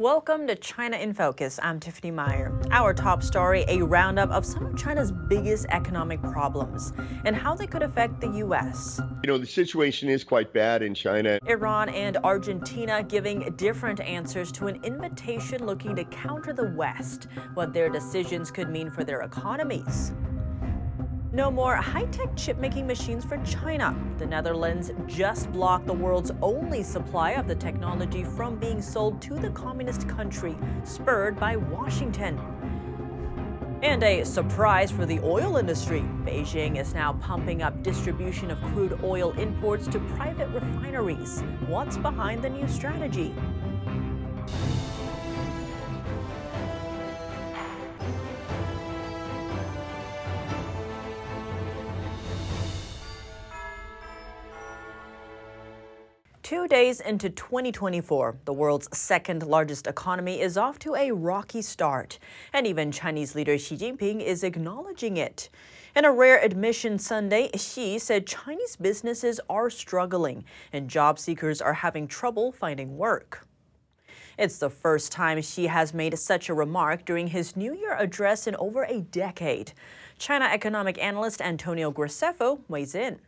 Welcome to China in Focus. I'm Tiffany Meyer. Our top story a roundup of some of China's biggest economic problems and how they could affect the U.S. You know, the situation is quite bad in China. Iran and Argentina giving different answers to an invitation looking to counter the West, what their decisions could mean for their economies. No more high tech chip making machines for China. The Netherlands just blocked the world's only supply of the technology from being sold to the communist country, spurred by Washington. And a surprise for the oil industry. Beijing is now pumping up distribution of crude oil imports to private refineries. What's behind the new strategy? Days into 2024, the world's second largest economy is off to a rocky start. And even Chinese leader Xi Jinping is acknowledging it. In a rare admission Sunday, Xi said Chinese businesses are struggling and job seekers are having trouble finding work. It's the first time Xi has made such a remark during his New Year address in over a decade. China economic analyst Antonio Graceffo weighs in.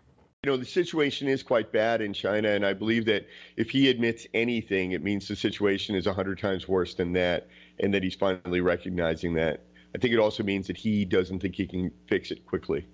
You know, the situation is quite bad in China, and I believe that if he admits anything, it means the situation is 100 times worse than that, and that he's finally recognizing that. I think it also means that he doesn't think he can fix it quickly.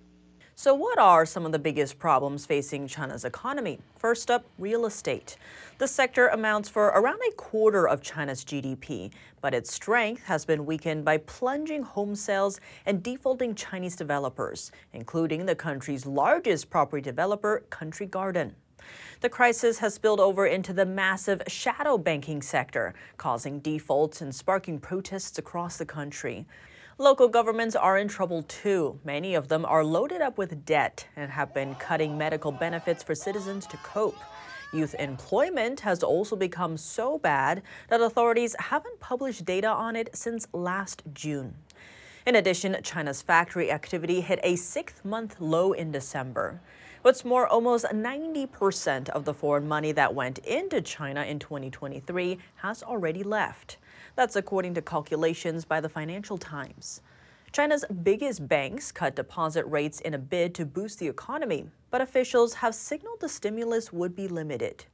So, what are some of the biggest problems facing China's economy? First up, real estate. The sector amounts for around a quarter of China's GDP, but its strength has been weakened by plunging home sales and defaulting Chinese developers, including the country's largest property developer, Country Garden. The crisis has spilled over into the massive shadow banking sector, causing defaults and sparking protests across the country. Local governments are in trouble too. Many of them are loaded up with debt and have been cutting medical benefits for citizens to cope. Youth employment has also become so bad that authorities haven't published data on it since last June. In addition, China's factory activity hit a six month low in December. What's more, almost 90% of the foreign money that went into China in 2023 has already left. That's according to calculations by the Financial Times. China's biggest banks cut deposit rates in a bid to boost the economy, but officials have signaled the stimulus would be limited.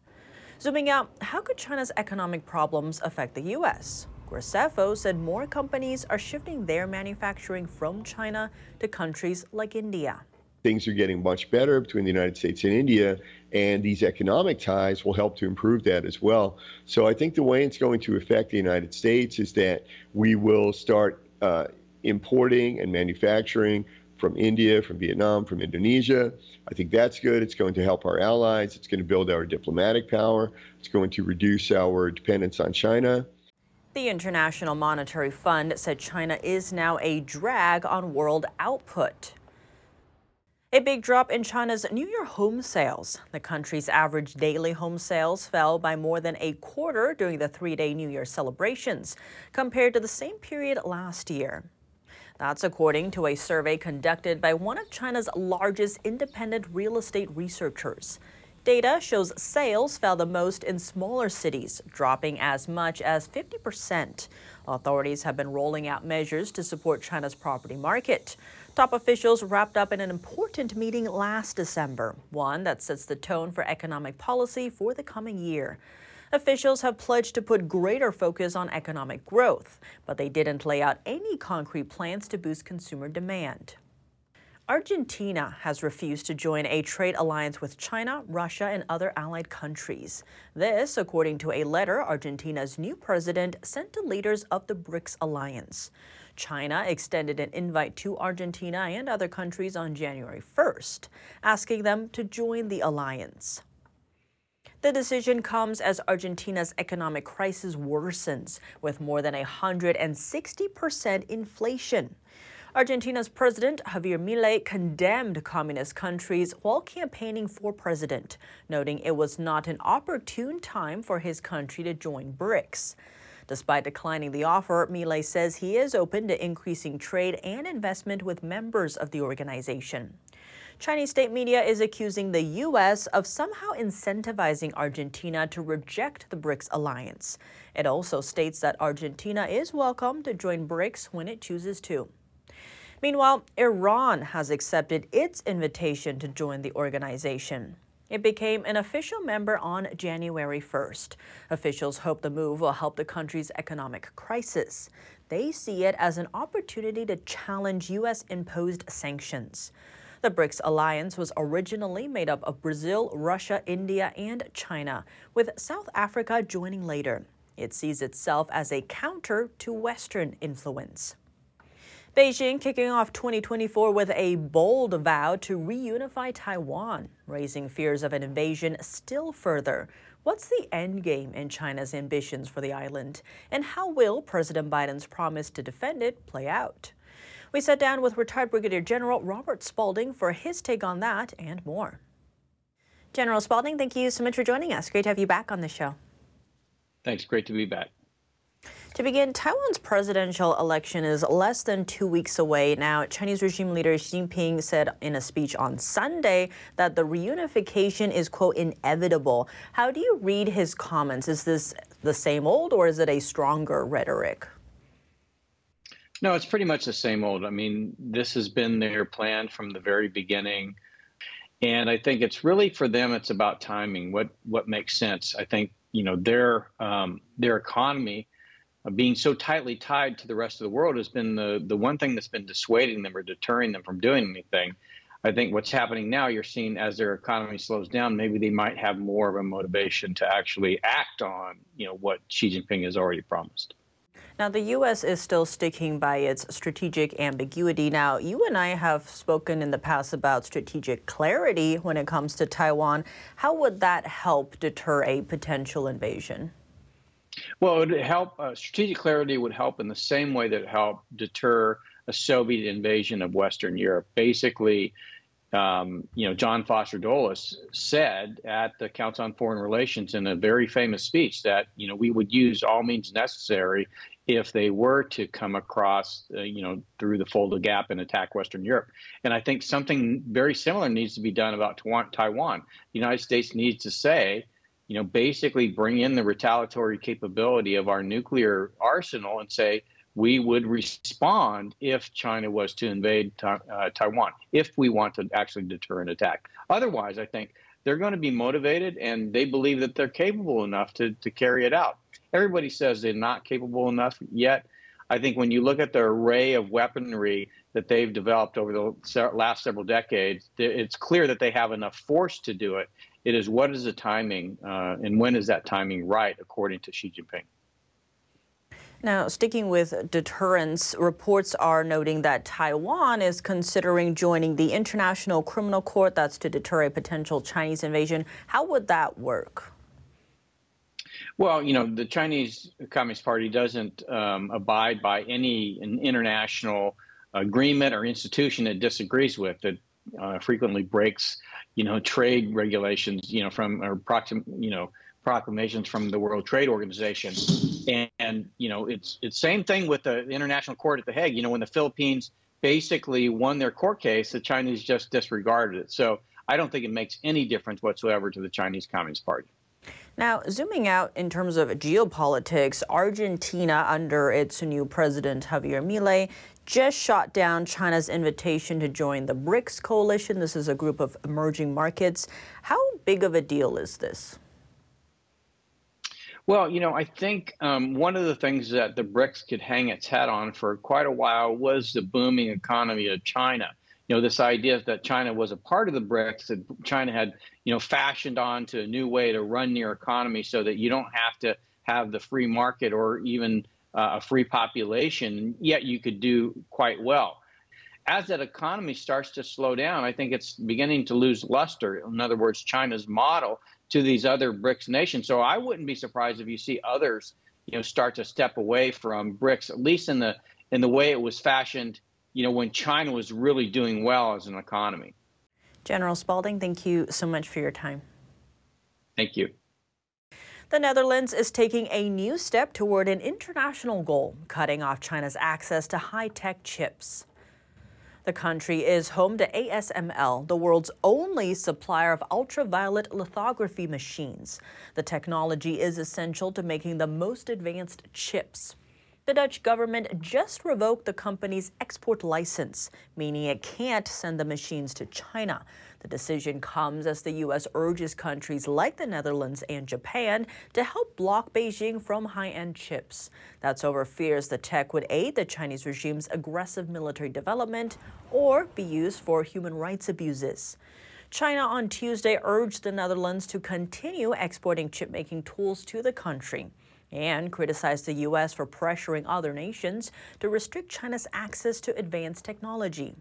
Zooming out, how could China's economic problems affect the U.S.? Graceffo said more companies are shifting their manufacturing from China to countries like India things are getting much better between the United States and India, and these economic ties will help to improve that as well. So I think the way it's going to affect the United States is that we will start uh, importing and manufacturing from India, from Vietnam, from Indonesia. I think that's good. It's going to help our allies. It's going to build our diplomatic power. It's going to reduce our dependence on China. The International Monetary Fund said China is now a drag on world output. A big drop in China's New Year home sales. The country's average daily home sales fell by more than a quarter during the three day New Year celebrations, compared to the same period last year. That's according to a survey conducted by one of China's largest independent real estate researchers. Data shows sales fell the most in smaller cities, dropping as much as 50%. Authorities have been rolling out measures to support China's property market. Top officials wrapped up in an important meeting last December, one that sets the tone for economic policy for the coming year. Officials have pledged to put greater focus on economic growth, but they didn't lay out any concrete plans to boost consumer demand. Argentina has refused to join a trade alliance with China, Russia, and other allied countries. This, according to a letter Argentina's new president sent to leaders of the BRICS alliance. China extended an invite to Argentina and other countries on January 1st, asking them to join the alliance. The decision comes as Argentina's economic crisis worsens, with more than 160% inflation. Argentina's President Javier Milei condemned communist countries while campaigning for president, noting it was not an opportune time for his country to join BRICS. Despite declining the offer, Milei says he is open to increasing trade and investment with members of the organization. Chinese state media is accusing the U.S. of somehow incentivizing Argentina to reject the BRICS alliance. It also states that Argentina is welcome to join BRICS when it chooses to. Meanwhile, Iran has accepted its invitation to join the organization. It became an official member on January 1st. Officials hope the move will help the country's economic crisis. They see it as an opportunity to challenge U.S. imposed sanctions. The BRICS alliance was originally made up of Brazil, Russia, India, and China, with South Africa joining later. It sees itself as a counter to Western influence. Beijing kicking off 2024 with a bold vow to reunify Taiwan, raising fears of an invasion still further. What's the end game in China's ambitions for the island? And how will President Biden's promise to defend it play out? We sat down with retired Brigadier General Robert Spalding for his take on that and more. General Spalding, thank you so much for joining us. Great to have you back on the show. Thanks. Great to be back. To begin, Taiwan's presidential election is less than two weeks away. Now, Chinese regime leader Xi Jinping said in a speech on Sunday that the reunification is, quote, inevitable. How do you read his comments? Is this the same old or is it a stronger rhetoric? No, it's pretty much the same old. I mean, this has been their plan from the very beginning. And I think it's really for them, it's about timing. What what makes sense? I think you know their um, their economy being so tightly tied to the rest of the world has been the, the one thing that's been dissuading them or deterring them from doing anything. I think what's happening now, you're seeing as their economy slows down, maybe they might have more of a motivation to actually act on, you know, what Xi Jinping has already promised. Now, the U.S. is still sticking by its strategic ambiguity. Now, you and I have spoken in the past about strategic clarity when it comes to Taiwan. How would that help deter a potential invasion? Well, it would help. Uh, strategic clarity would help in the same way that it helped deter a Soviet invasion of Western Europe. Basically, um, you know, John Foster Dulles said at the Council on Foreign Relations in a very famous speech that you know we would use all means necessary if they were to come across, uh, you know, through the Fulda Gap and attack Western Europe. And I think something very similar needs to be done about Taiwan. The United States needs to say you know, basically bring in the retaliatory capability of our nuclear arsenal and say we would respond if China was to invade uh, Taiwan, if we want to actually deter an attack. Otherwise, I think they're going to be motivated and they believe that they're capable enough to, to carry it out. Everybody says they're not capable enough yet. I think when you look at the array of weaponry that they've developed over the last several decades, it's clear that they have enough force to do it. It is what is the timing uh, and when is that timing right, according to Xi Jinping. Now, sticking with deterrence, reports are noting that Taiwan is considering joining the International Criminal Court. That's to deter a potential Chinese invasion. How would that work? Well, you know, the Chinese Communist Party doesn't um, abide by any international agreement or institution it disagrees with. It uh, frequently breaks you know, trade regulations, you know, from or proxim, you know, proclamations from the World Trade Organization, and, and you know, it's it's same thing with the International Court at the Hague. You know, when the Philippines basically won their court case, the Chinese just disregarded it. So I don't think it makes any difference whatsoever to the Chinese Communist Party. Now, zooming out in terms of geopolitics, Argentina, under its new president Javier Milei, just shot down China's invitation to join the BRICS coalition. This is a group of emerging markets. How big of a deal is this? Well, you know, I think um, one of the things that the BRICS could hang its hat on for quite a while was the booming economy of China. You know, this idea that China was a part of the BRICS, that China had, you know, fashioned onto a new way to run your economy so that you don't have to have the free market or even uh, a free population, yet you could do quite well. As that economy starts to slow down, I think it's beginning to lose luster. In other words, China's model to these other BRICS nations. So I wouldn't be surprised if you see others, you know, start to step away from BRICS, at least in the in the way it was fashioned, you know, when China was really doing well as an economy. General Spalding, thank you so much for your time. Thank you. The Netherlands is taking a new step toward an international goal, cutting off China's access to high tech chips. The country is home to ASML, the world's only supplier of ultraviolet lithography machines. The technology is essential to making the most advanced chips. The Dutch government just revoked the company's export license, meaning it can't send the machines to China. The decision comes as the U.S. urges countries like the Netherlands and Japan to help block Beijing from high end chips. That's over fears the tech would aid the Chinese regime's aggressive military development or be used for human rights abuses. China on Tuesday urged the Netherlands to continue exporting chip making tools to the country and criticized the U.S. for pressuring other nations to restrict China's access to advanced technology.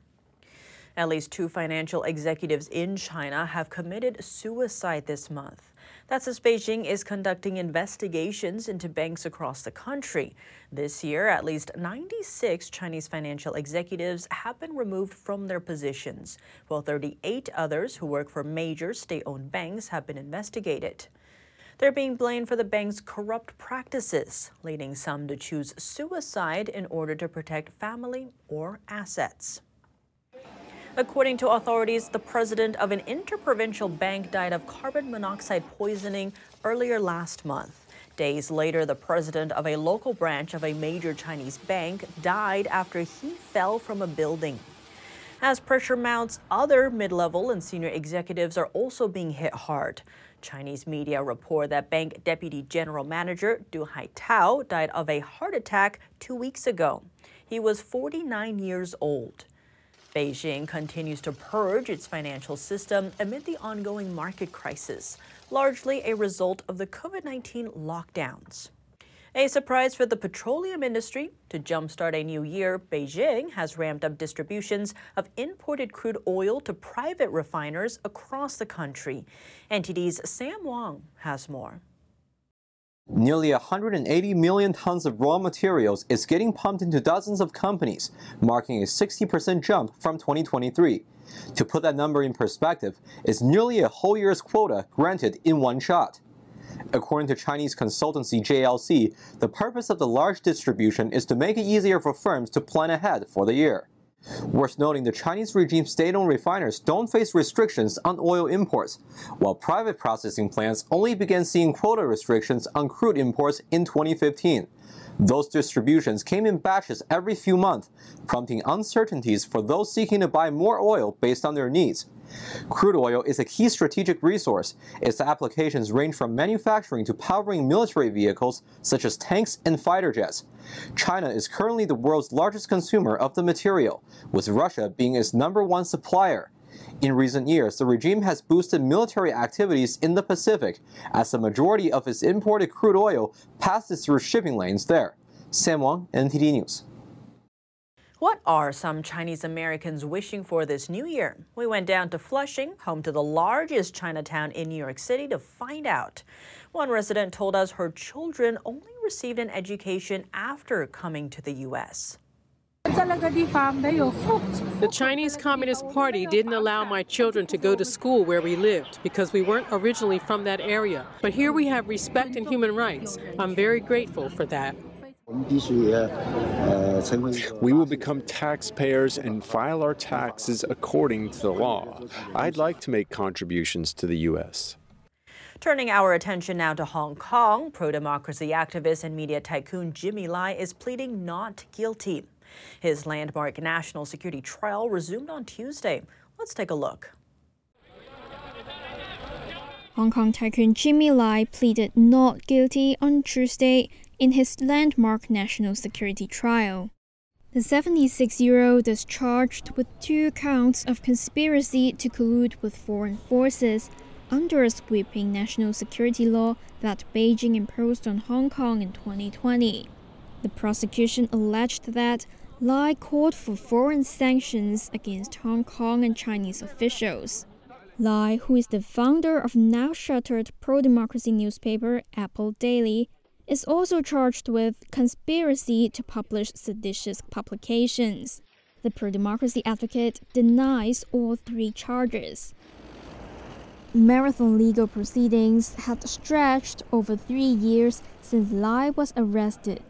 At least two financial executives in China have committed suicide this month. That's as Beijing is conducting investigations into banks across the country. This year, at least 96 Chinese financial executives have been removed from their positions, while 38 others who work for major state owned banks have been investigated. They're being blamed for the bank's corrupt practices, leading some to choose suicide in order to protect family or assets. According to authorities, the president of an interprovincial bank died of carbon monoxide poisoning earlier last month. Days later, the president of a local branch of a major Chinese bank died after he fell from a building. As pressure mounts, other mid level and senior executives are also being hit hard. Chinese media report that bank deputy general manager Du Haitao died of a heart attack two weeks ago. He was 49 years old. Beijing continues to purge its financial system amid the ongoing market crisis, largely a result of the COVID 19 lockdowns. A surprise for the petroleum industry. To jumpstart a new year, Beijing has ramped up distributions of imported crude oil to private refiners across the country. NTD's Sam Wong has more. Nearly 180 million tons of raw materials is getting pumped into dozens of companies, marking a 60% jump from 2023. To put that number in perspective, it's nearly a whole year's quota granted in one shot. According to Chinese consultancy JLC, the purpose of the large distribution is to make it easier for firms to plan ahead for the year. Worth noting, the Chinese regime's state-owned refiners don't face restrictions on oil imports, while private processing plants only began seeing quota restrictions on crude imports in 2015. Those distributions came in batches every few months, prompting uncertainties for those seeking to buy more oil based on their needs. Crude oil is a key strategic resource. Its applications range from manufacturing to powering military vehicles such as tanks and fighter jets. China is currently the world's largest consumer of the material, with Russia being its number one supplier. In recent years, the regime has boosted military activities in the Pacific as the majority of its imported crude oil passes through shipping lanes there. Sam Wang, NTD News. What are some Chinese Americans wishing for this new year? We went down to Flushing, home to the largest Chinatown in New York City, to find out. One resident told us her children only received an education after coming to the U.S. The Chinese Communist Party didn't allow my children to go to school where we lived because we weren't originally from that area. But here we have respect and human rights. I'm very grateful for that. We will become taxpayers and file our taxes according to the law. I'd like to make contributions to the U.S. Turning our attention now to Hong Kong, pro democracy activist and media tycoon Jimmy Lai is pleading not guilty. His landmark national security trial resumed on Tuesday. Let's take a look. Hong Kong tycoon Jimmy Lai pleaded not guilty on Tuesday in his landmark national security trial. The 76 year old is charged with two counts of conspiracy to collude with foreign forces under a sweeping national security law that Beijing imposed on Hong Kong in 2020. The prosecution alleged that Lai called for foreign sanctions against Hong Kong and Chinese officials. Lai, who is the founder of now shuttered pro democracy newspaper Apple Daily, is also charged with conspiracy to publish seditious publications. The pro democracy advocate denies all three charges. Marathon legal proceedings had stretched over three years since Lai was arrested.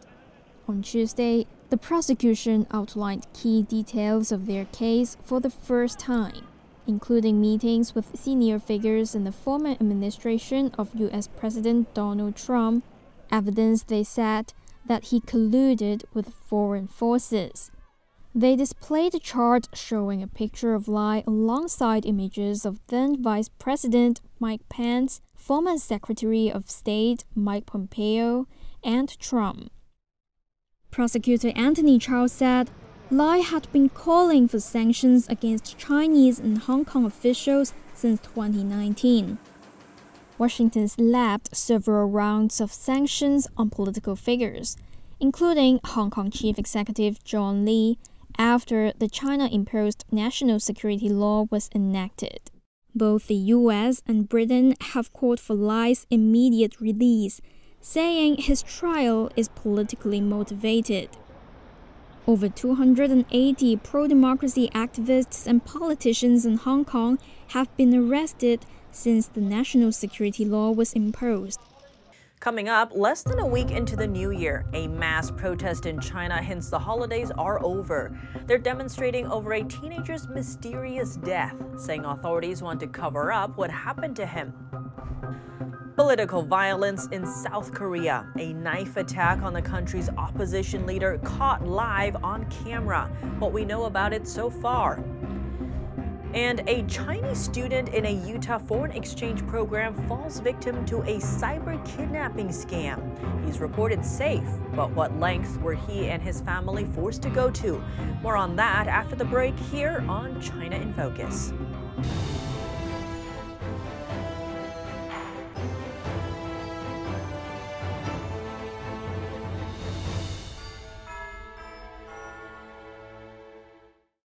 On Tuesday, The prosecution outlined key details of their case for the first time, including meetings with senior figures in the former administration of US President Donald Trump, evidence they said that he colluded with foreign forces. They displayed a chart showing a picture of Lai alongside images of then Vice President Mike Pence, former Secretary of State Mike Pompeo, and Trump. Prosecutor Anthony Chau said Lai had been calling for sanctions against Chinese and Hong Kong officials since 2019. Washington slapped several rounds of sanctions on political figures, including Hong Kong Chief Executive John Lee, after the China imposed national security law was enacted. Both the US and Britain have called for Lai's immediate release, saying his trial is politically motivated. Over 280 pro democracy activists and politicians in Hong Kong have been arrested since the national security law was imposed. Coming up, less than a week into the new year, a mass protest in China hints the holidays are over. They're demonstrating over a teenager's mysterious death, saying authorities want to cover up what happened to him. Political violence in South Korea. A knife attack on the country's opposition leader caught live on camera. What we know about it so far. And a Chinese student in a Utah foreign exchange program falls victim to a cyber kidnapping scam. He's reported safe, but what lengths were he and his family forced to go to? More on that after the break here on China in Focus.